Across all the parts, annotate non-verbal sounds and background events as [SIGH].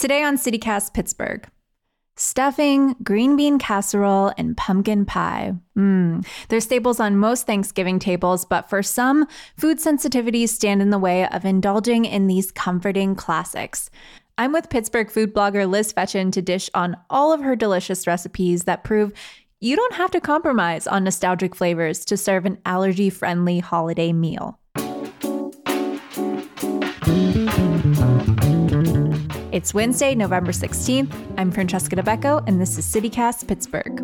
Today on CityCast Pittsburgh, stuffing, green bean casserole, and pumpkin pie. Mmm. They're staples on most Thanksgiving tables, but for some, food sensitivities stand in the way of indulging in these comforting classics. I'm with Pittsburgh food blogger Liz Fetchin to dish on all of her delicious recipes that prove you don't have to compromise on nostalgic flavors to serve an allergy friendly holiday meal. It's Wednesday, November 16th. I'm Francesca Dabecco, and this is CityCast Pittsburgh.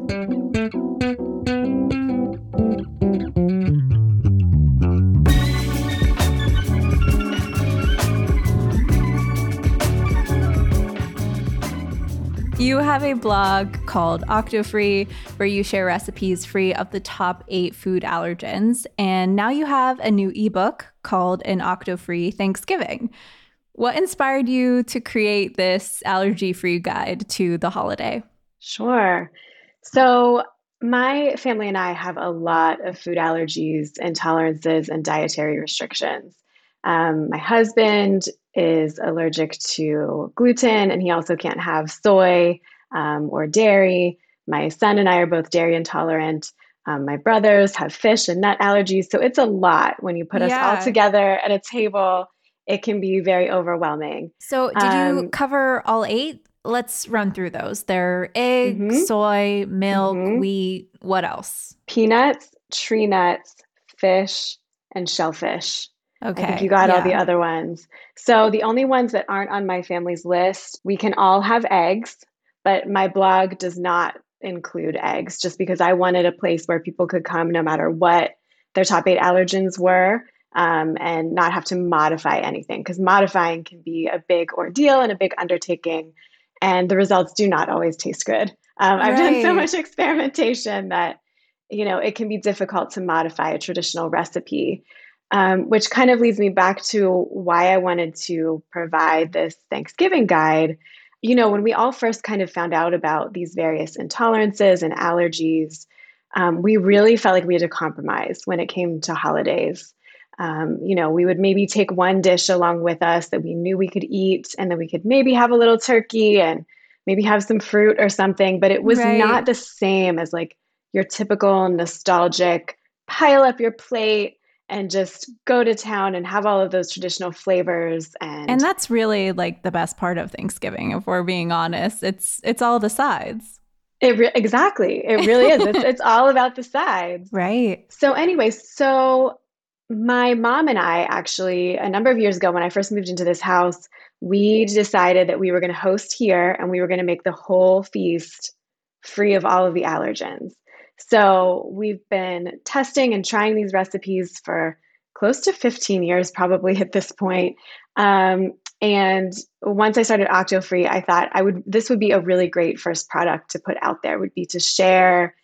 You have a blog called OctoFree where you share recipes free of the top eight food allergens. And now you have a new ebook called An Octo-Free Thanksgiving. What inspired you to create this allergy free guide to the holiday? Sure. So, my family and I have a lot of food allergies, intolerances, and dietary restrictions. Um, my husband is allergic to gluten, and he also can't have soy um, or dairy. My son and I are both dairy intolerant. Um, my brothers have fish and nut allergies. So it's a lot when you put yeah. us all together at a table it can be very overwhelming. So, did um, you cover all eight? Let's run through those. They're egg, mm-hmm. soy, milk, mm-hmm. wheat. What else? Peanuts, tree nuts, fish, and shellfish. Okay. I think you got yeah. all the other ones. So, the only ones that aren't on my family's list, we can all have eggs, but my blog does not include eggs just because I wanted a place where people could come no matter what their top eight allergens were um, and not have to modify anything because modifying can be a big ordeal and a big undertaking and the results do not always taste good. Um, i've done so much [LAUGHS] experimentation that you know it can be difficult to modify a traditional recipe um, which kind of leads me back to why i wanted to provide this thanksgiving guide. You know when we all first kind of found out about these various intolerances and allergies um, we really felt like we had to compromise when it came to holidays um, you know, we would maybe take one dish along with us that we knew we could eat, and then we could maybe have a little turkey and maybe have some fruit or something. But it was right. not the same as like your typical nostalgic pile up your plate and just go to town and have all of those traditional flavors and and that's really like the best part of thanksgiving if we're being honest. It's it's all the sides. It re- exactly. It really is. It's, it's all about the sides. [LAUGHS] Right. So anyway so my mom and I actually, a number of years ago, when I first moved into this house, we decided that we were going to host here and we were going to make the whole feast free of all of the allergens. So we've been testing and trying these recipes for close to 15 years, probably at this point. Um, and once I started OctoFree, I thought I would this would be a really great first product to put out there. Would be to share,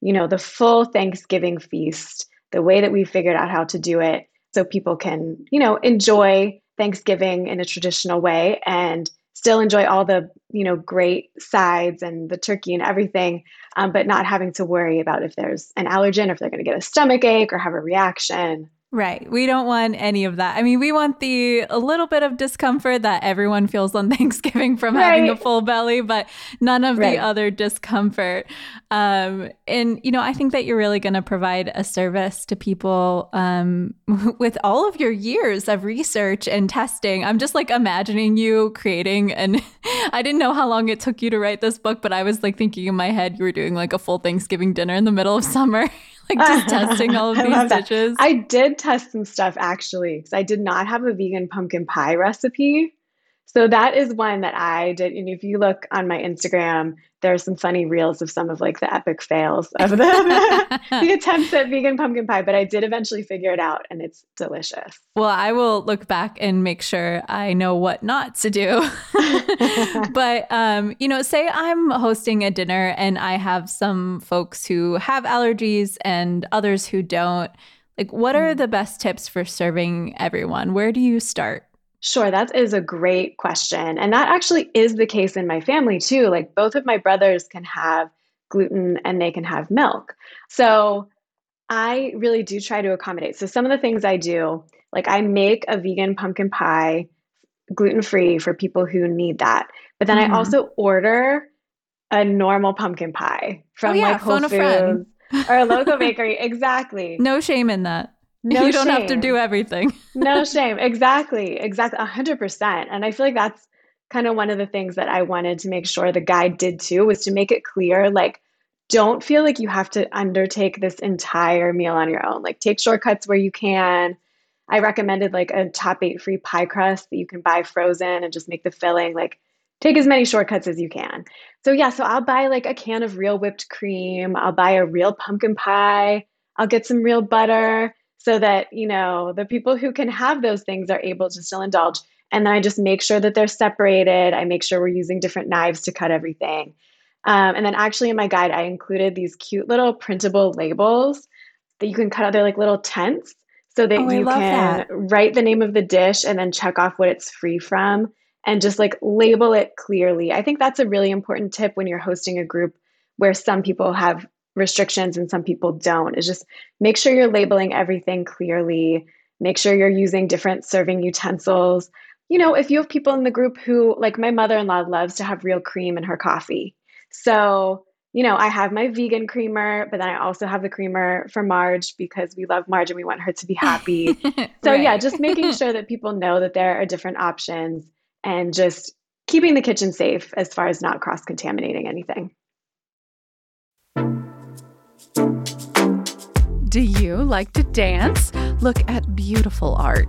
you know, the full Thanksgiving feast the way that we figured out how to do it so people can, you know, enjoy Thanksgiving in a traditional way and still enjoy all the, you know, great sides and the turkey and everything, um, but not having to worry about if there's an allergen if they're going to get a stomach ache or have a reaction. Right. We don't want any of that. I mean, we want the a little bit of discomfort that everyone feels on [LAUGHS] Thanksgiving from right. having a full belly, but none of right. the other discomfort. Um, and you know, I think that you're really going to provide a service to people um, [LAUGHS] with all of your years of research and testing. I'm just like imagining you creating, and [LAUGHS] I didn't know how long it took you to write this book, but I was like thinking in my head you were doing like a full Thanksgiving dinner in the middle of summer. [LAUGHS] like just testing all [LAUGHS] of these dishes. I did test some stuff actually because I did not have a vegan pumpkin pie recipe. So that is one that I did. And if you look on my Instagram, there's some funny reels of some of like the epic fails of the, [LAUGHS] the [LAUGHS] attempts at vegan pumpkin pie, but I did eventually figure it out and it's delicious. Well, I will look back and make sure I know what not to do. [LAUGHS] but, um, you know, say I'm hosting a dinner and I have some folks who have allergies and others who don't. Like, what are mm. the best tips for serving everyone? Where do you start? Sure, that is a great question. And that actually is the case in my family too. Like both of my brothers can have gluten and they can have milk. So I really do try to accommodate. So some of the things I do, like I make a vegan pumpkin pie gluten free for people who need that. But then mm. I also order a normal pumpkin pie from oh, yeah, like Whole Foods or a local bakery. Exactly. [LAUGHS] No shame in that. [LAUGHS] No you don't have to do everything. [LAUGHS] no shame. Exactly. Exactly. A hundred percent. And I feel like that's kind of one of the things that I wanted to make sure the guide did too was to make it clear like don't feel like you have to undertake this entire meal on your own. Like take shortcuts where you can. I recommended like a top eight free pie crust that you can buy frozen and just make the filling. Like take as many shortcuts as you can. So yeah, so I'll buy like a can of real whipped cream. I'll buy a real pumpkin pie. I'll get some real butter so that, you know, the people who can have those things are able to still indulge. And then I just make sure that they're separated. I make sure we're using different knives to cut everything. Um, and then actually in my guide, I included these cute little printable labels that you can cut out. They're like little tents so that oh, you can that. write the name of the dish and then check off what it's free from and just like label it clearly. I think that's a really important tip when you're hosting a group where some people have restrictions and some people don't. Is just make sure you're labeling everything clearly. Make sure you're using different serving utensils. You know if you have people in the group who like my mother-in-law loves to have real cream in her coffee. So you know i have my vegan creamer but then i also have the creamer for marge because we love marge and we want her to be happy. [LAUGHS] So right. yeah just making sure that people know that there are different options and just keeping the kitchen safe as far as not cross contaminating anything do you like to dance? Look at beautiful art,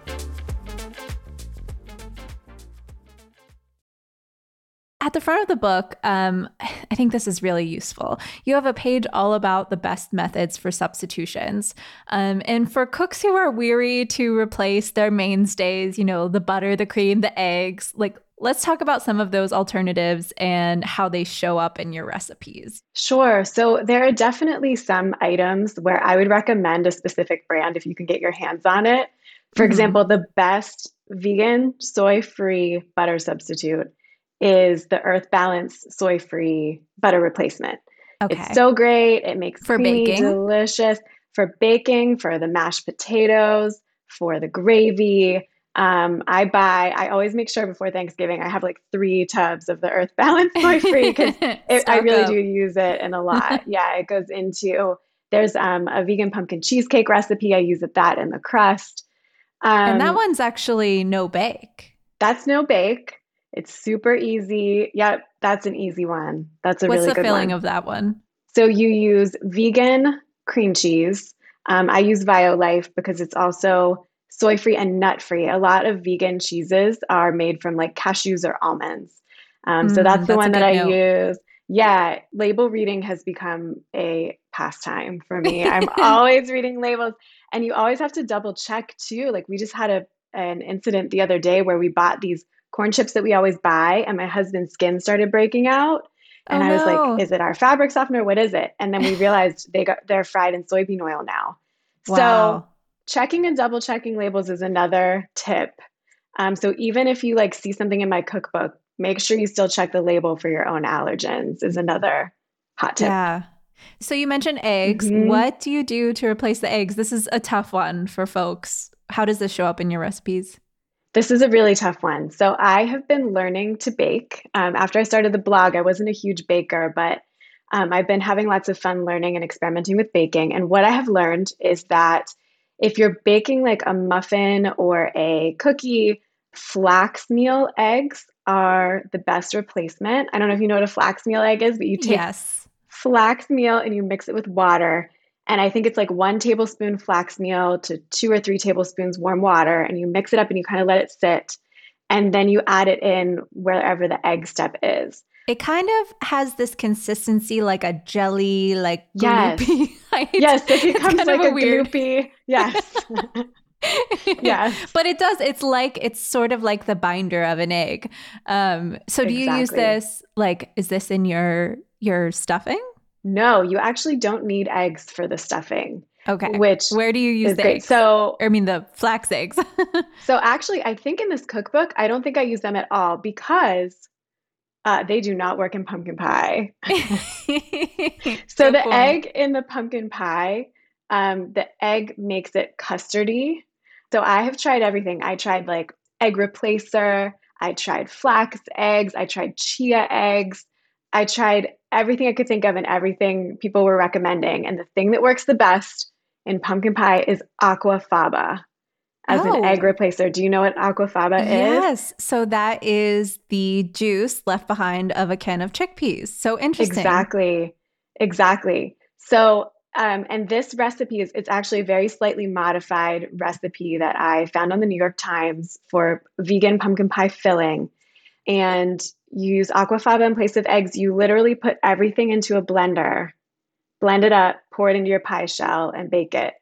At the front of the book, um, I think this is really useful. You have a page all about the best methods for substitutions. Um, and for cooks who are weary to replace their mainstays, you know, the butter, the cream, the eggs, like let's talk about some of those alternatives and how they show up in your recipes. Sure. So there are definitely some items where I would recommend a specific brand if you can get your hands on it. For mm-hmm. example, the best vegan soy free butter substitute is the Earth Balance soy free butter replacement. Okay. It's so great. It makes for creamy, baking, delicious for baking, for the mashed potatoes, for the gravy. Um, I buy. I always make sure before Thanksgiving I have like three tubs of the Earth Balance soy [LAUGHS] free because I really up. do use it in a lot. [LAUGHS] yeah, it goes into. There's um, a vegan pumpkin cheesecake recipe. I use it that in the crust. Um, and that um, one's actually no bake. That's no bake. It's super easy. Yep, that's an easy one. That's a What's really good one. What's the filling one. of that one? So you use vegan cream cheese. Um, I use Violife because it's also soy free and nut free. A lot of vegan cheeses are made from like cashews or almonds. Um, so mm, that's the that's one that I note. use. Yeah, label reading has become a pastime for me. [LAUGHS] I'm always reading labels, and you always have to double check too. Like we just had a an incident the other day where we bought these corn chips that we always buy, and my husband's skin started breaking out. And oh, I was no. like, "Is it our fabric softener? What is it?" And then we [LAUGHS] realized they got they're fried in soybean oil now. Wow. So checking and double checking labels is another tip. Um, so even if you like see something in my cookbook, make sure you still check the label for your own allergens. Is another hot tip. Yeah. So you mentioned eggs. Mm-hmm. What do you do to replace the eggs? This is a tough one for folks. How does this show up in your recipes? This is a really tough one. So I have been learning to bake. Um, after I started the blog, I wasn't a huge baker, but um, I've been having lots of fun learning and experimenting with baking. And what I have learned is that if you're baking like a muffin or a cookie, flax meal eggs are the best replacement. I don't know if you know what a flax meal egg is, but you take yes. flax meal and you mix it with water. And I think it's like one tablespoon flax meal to two or three tablespoons warm water. And you mix it up and you kind of let it sit. And then you add it in wherever the egg step is. It kind of has this consistency like a jelly, like yes, [LAUGHS] yes, it [LAUGHS] becomes like a, a weird... gloopy. Yes, [LAUGHS] yeah but it does it's like it's sort of like the binder of an egg um so do exactly. you use this like is this in your your stuffing no you actually don't need eggs for the stuffing okay. which where do you use the eggs? so i mean the flax eggs. [LAUGHS] So actually i think in this cookbook i don't think i use them at all because uh, they do not work in pumpkin pie. [LAUGHS] So the egg in the pumpkin pie um, the egg makes it custardy. So I have tried everything. I tried like egg replacer, I tried flax eggs, I tried chia eggs, I tried everything I could think of and everything people were recommending. And the thing that works the best in pumpkin pie is aquafaba as oh. an egg replacer. Do you know what aquafaba is? Yes. So that is the juice left behind of a can of chickpeas. So interesting. Exactly. Exactly. So um, and this recipe is it's actually a very slightly modified recipe that I found on the New York Times for vegan pumpkin pie filling. And you use aquafaba in place of eggs. You literally put everything into a blender, blend it up, pour it into your pie shell, and bake it.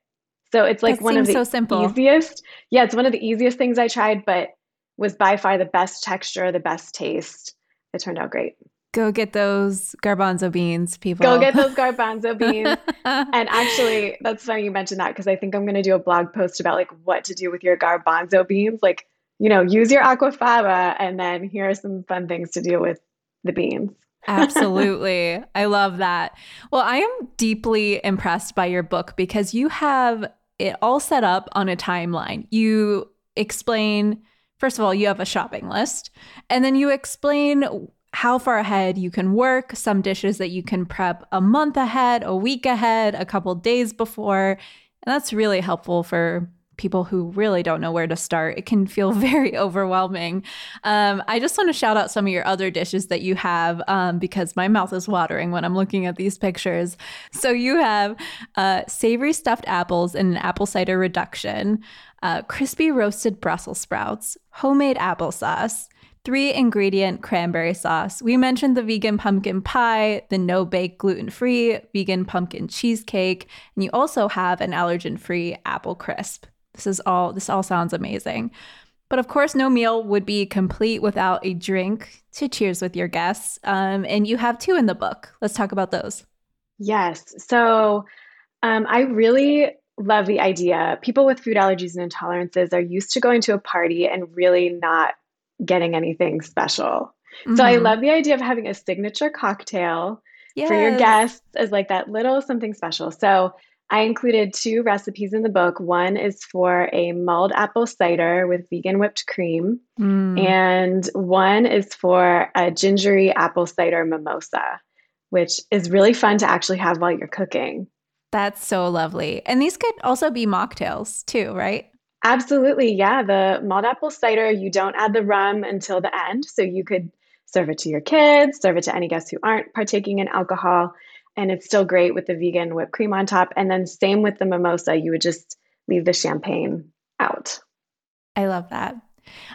So it's like that one of the so simple. easiest. Yeah, it's one of the easiest things I tried, but was by far the best texture, the best taste. It turned out great. Go get those garbanzo beans, people. Go get those garbanzo [LAUGHS] beans. and actually, that's funny you mentioned that because I think I'm going to do a blog post about like what to do with your garbanzo beans. Like, you know, use your aquafaba and then here are some fun things to do with the beans. Absolutely. [LAUGHS] I love that. Well, I am deeply impressed by your book because you have it all set up on a timeline. You explain, first of all, you have a shopping list, and then you explain how far ahead you can work, some dishes that you can prep a month ahead, a week ahead, a couple days before. And that's really helpful for people who really don't know where to start. It can feel [LAUGHS] very overwhelming. Um, I just want to shout out some of your other dishes that you have um, because my mouth is watering when I'm looking at these pictures. So you have uh, savory stuffed apples in an apple cider reduction, uh, crispy roasted Brussels sprouts, homemade applesauce three ingredient cranberry sauce. We mentioned the vegan pumpkin pie, the no bake gluten free vegan pumpkin cheesecake, and you also have an allergen free apple crisp. This is all this all sounds amazing. But of course, no meal would be complete without a drink to cheers with your guests. Um, and you have two in the book. Let's talk about those. Yes. So um, I really love the idea. People with food allergies and intolerances are used to going to a party and really not getting anything special. Mm-hmm. So I mm-hmm. love the idea of having a signature cocktail yes. for your guests as like that little something special. So I included two recipes in the book. One is for a mulled apple cider with vegan whipped cream, mm. and one is for a gingery apple cider mimosa, which is really fun to actually have while you're cooking. That's so lovely. And these could also be mocktails too, right? Absolutely. Yeah. The mulled apple cider, you don't add the rum until the end. So you could serve it to your kids, serve it to any guests who aren't partaking in alcohol. And it's still great with the vegan whipped cream on top. And then, same with the mimosa, you would just leave the champagne out. I love that.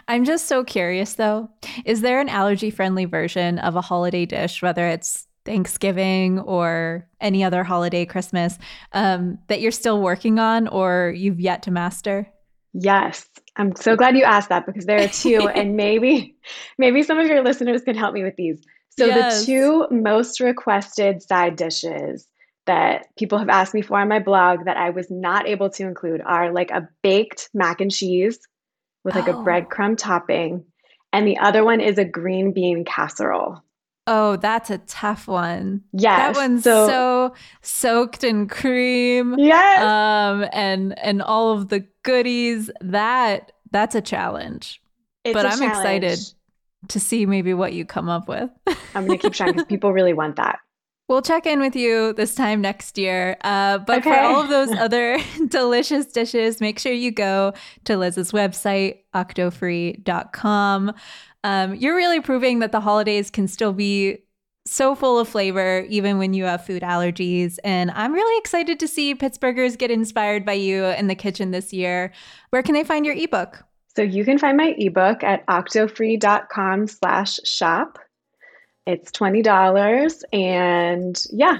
I'm just so curious though. Is there an allergy friendly version of a holiday dish, whether it's Thanksgiving or any other holiday, Christmas, um, that you're still working on or you've yet to master? Yes. I'm so glad you asked that because there are two [LAUGHS] and maybe maybe some of your listeners can help me with these. So yes. the two most requested side dishes that people have asked me for on my blog that I was not able to include are like a baked mac and cheese with like oh. a breadcrumb topping and the other one is a green bean casserole. Oh, that's a tough one. Yeah, that one's so, so, soaked in cream. Yes, um, and and all of the goodies. That that's a challenge. It's but i I'm challenge. excited to see maybe what you come up with. [LAUGHS] I'm gonna keep trying because people really want that. We'll check in with you this time next year. Uh, but okay. for all of those [LAUGHS] other [LAUGHS] delicious dishes, make sure you go to Liz's website, octofree.com. Um, you're really proving that the holidays can still be so full of flavor, even when you have food allergies. And I'm really excited to see Pittsburghers get inspired by you in the kitchen this year. Where can they find your ebook? So you can find my ebook at octofree.com slash shop. It's $20. And yeah.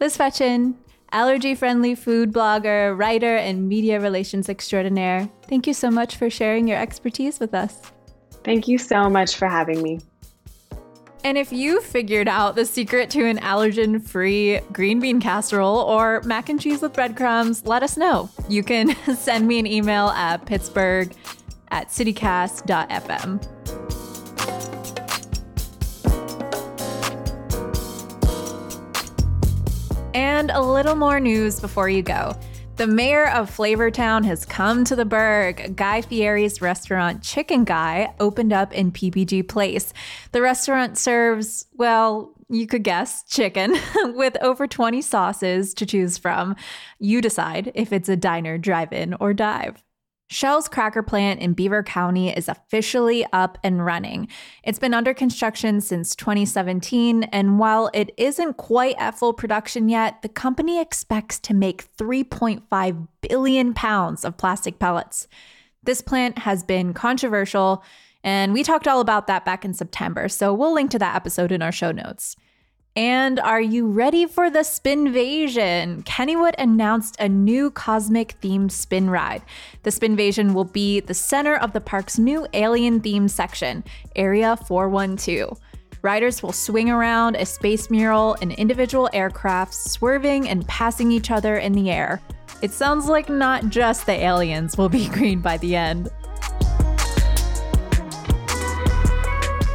Liz Fetchin, allergy friendly food blogger, writer, and media relations extraordinaire. Thank you so much for sharing your expertise with us. Thank you so much for having me. And if you figured out the secret to an allergen free green bean casserole or mac and cheese with breadcrumbs, let us know. You can [LAUGHS] send me an email at pittsburgh at citycast.fm. And a little more news before you go. The mayor of Flavortown has come to the burg. Guy Fieri's restaurant Chicken Guy opened up in PPG Place. The restaurant serves, well, you could guess, chicken [LAUGHS] with over 20 sauces to choose from. You decide if it's a diner, drive in, or dive. Shell's cracker plant in Beaver County is officially up and running. It's been under construction since 2017, and while it isn't quite at full production yet, the company expects to make 3.5 billion pounds of plastic pellets. This plant has been controversial, and we talked all about that back in September, so we'll link to that episode in our show notes. And are you ready for the Spinvasion? Kennywood announced a new cosmic themed spin ride. The Spinvasion will be the center of the park's new alien themed section, Area 412. Riders will swing around a space mural and individual aircraft, swerving and passing each other in the air. It sounds like not just the aliens will be [LAUGHS] green by the end.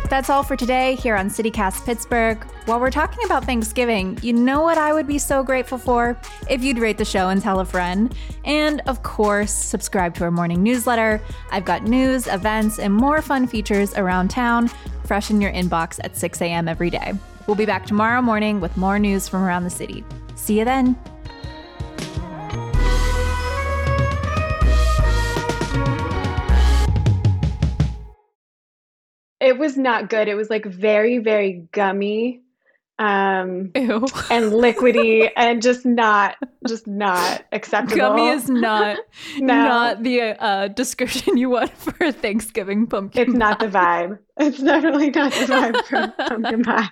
That's all for today here on CityCast Pittsburgh. While we're talking about Thanksgiving, you know what I would be so grateful for? If you'd rate the show and tell a friend. And of course, subscribe to our morning newsletter. I've got news, events, and more fun features around town fresh in your inbox at 6 a.m. every day. We'll be back tomorrow morning with more news from around the city. See you then. It was not good. It was like very, very gummy um Ew. and [LAUGHS] liquidy and just not just not acceptable. Gummy is not [LAUGHS] no. not the uh, description you want [LAUGHS] for a Thanksgiving pumpkin. It's pie. not the vibe. It's definitely not the vibe for pumpkin pie.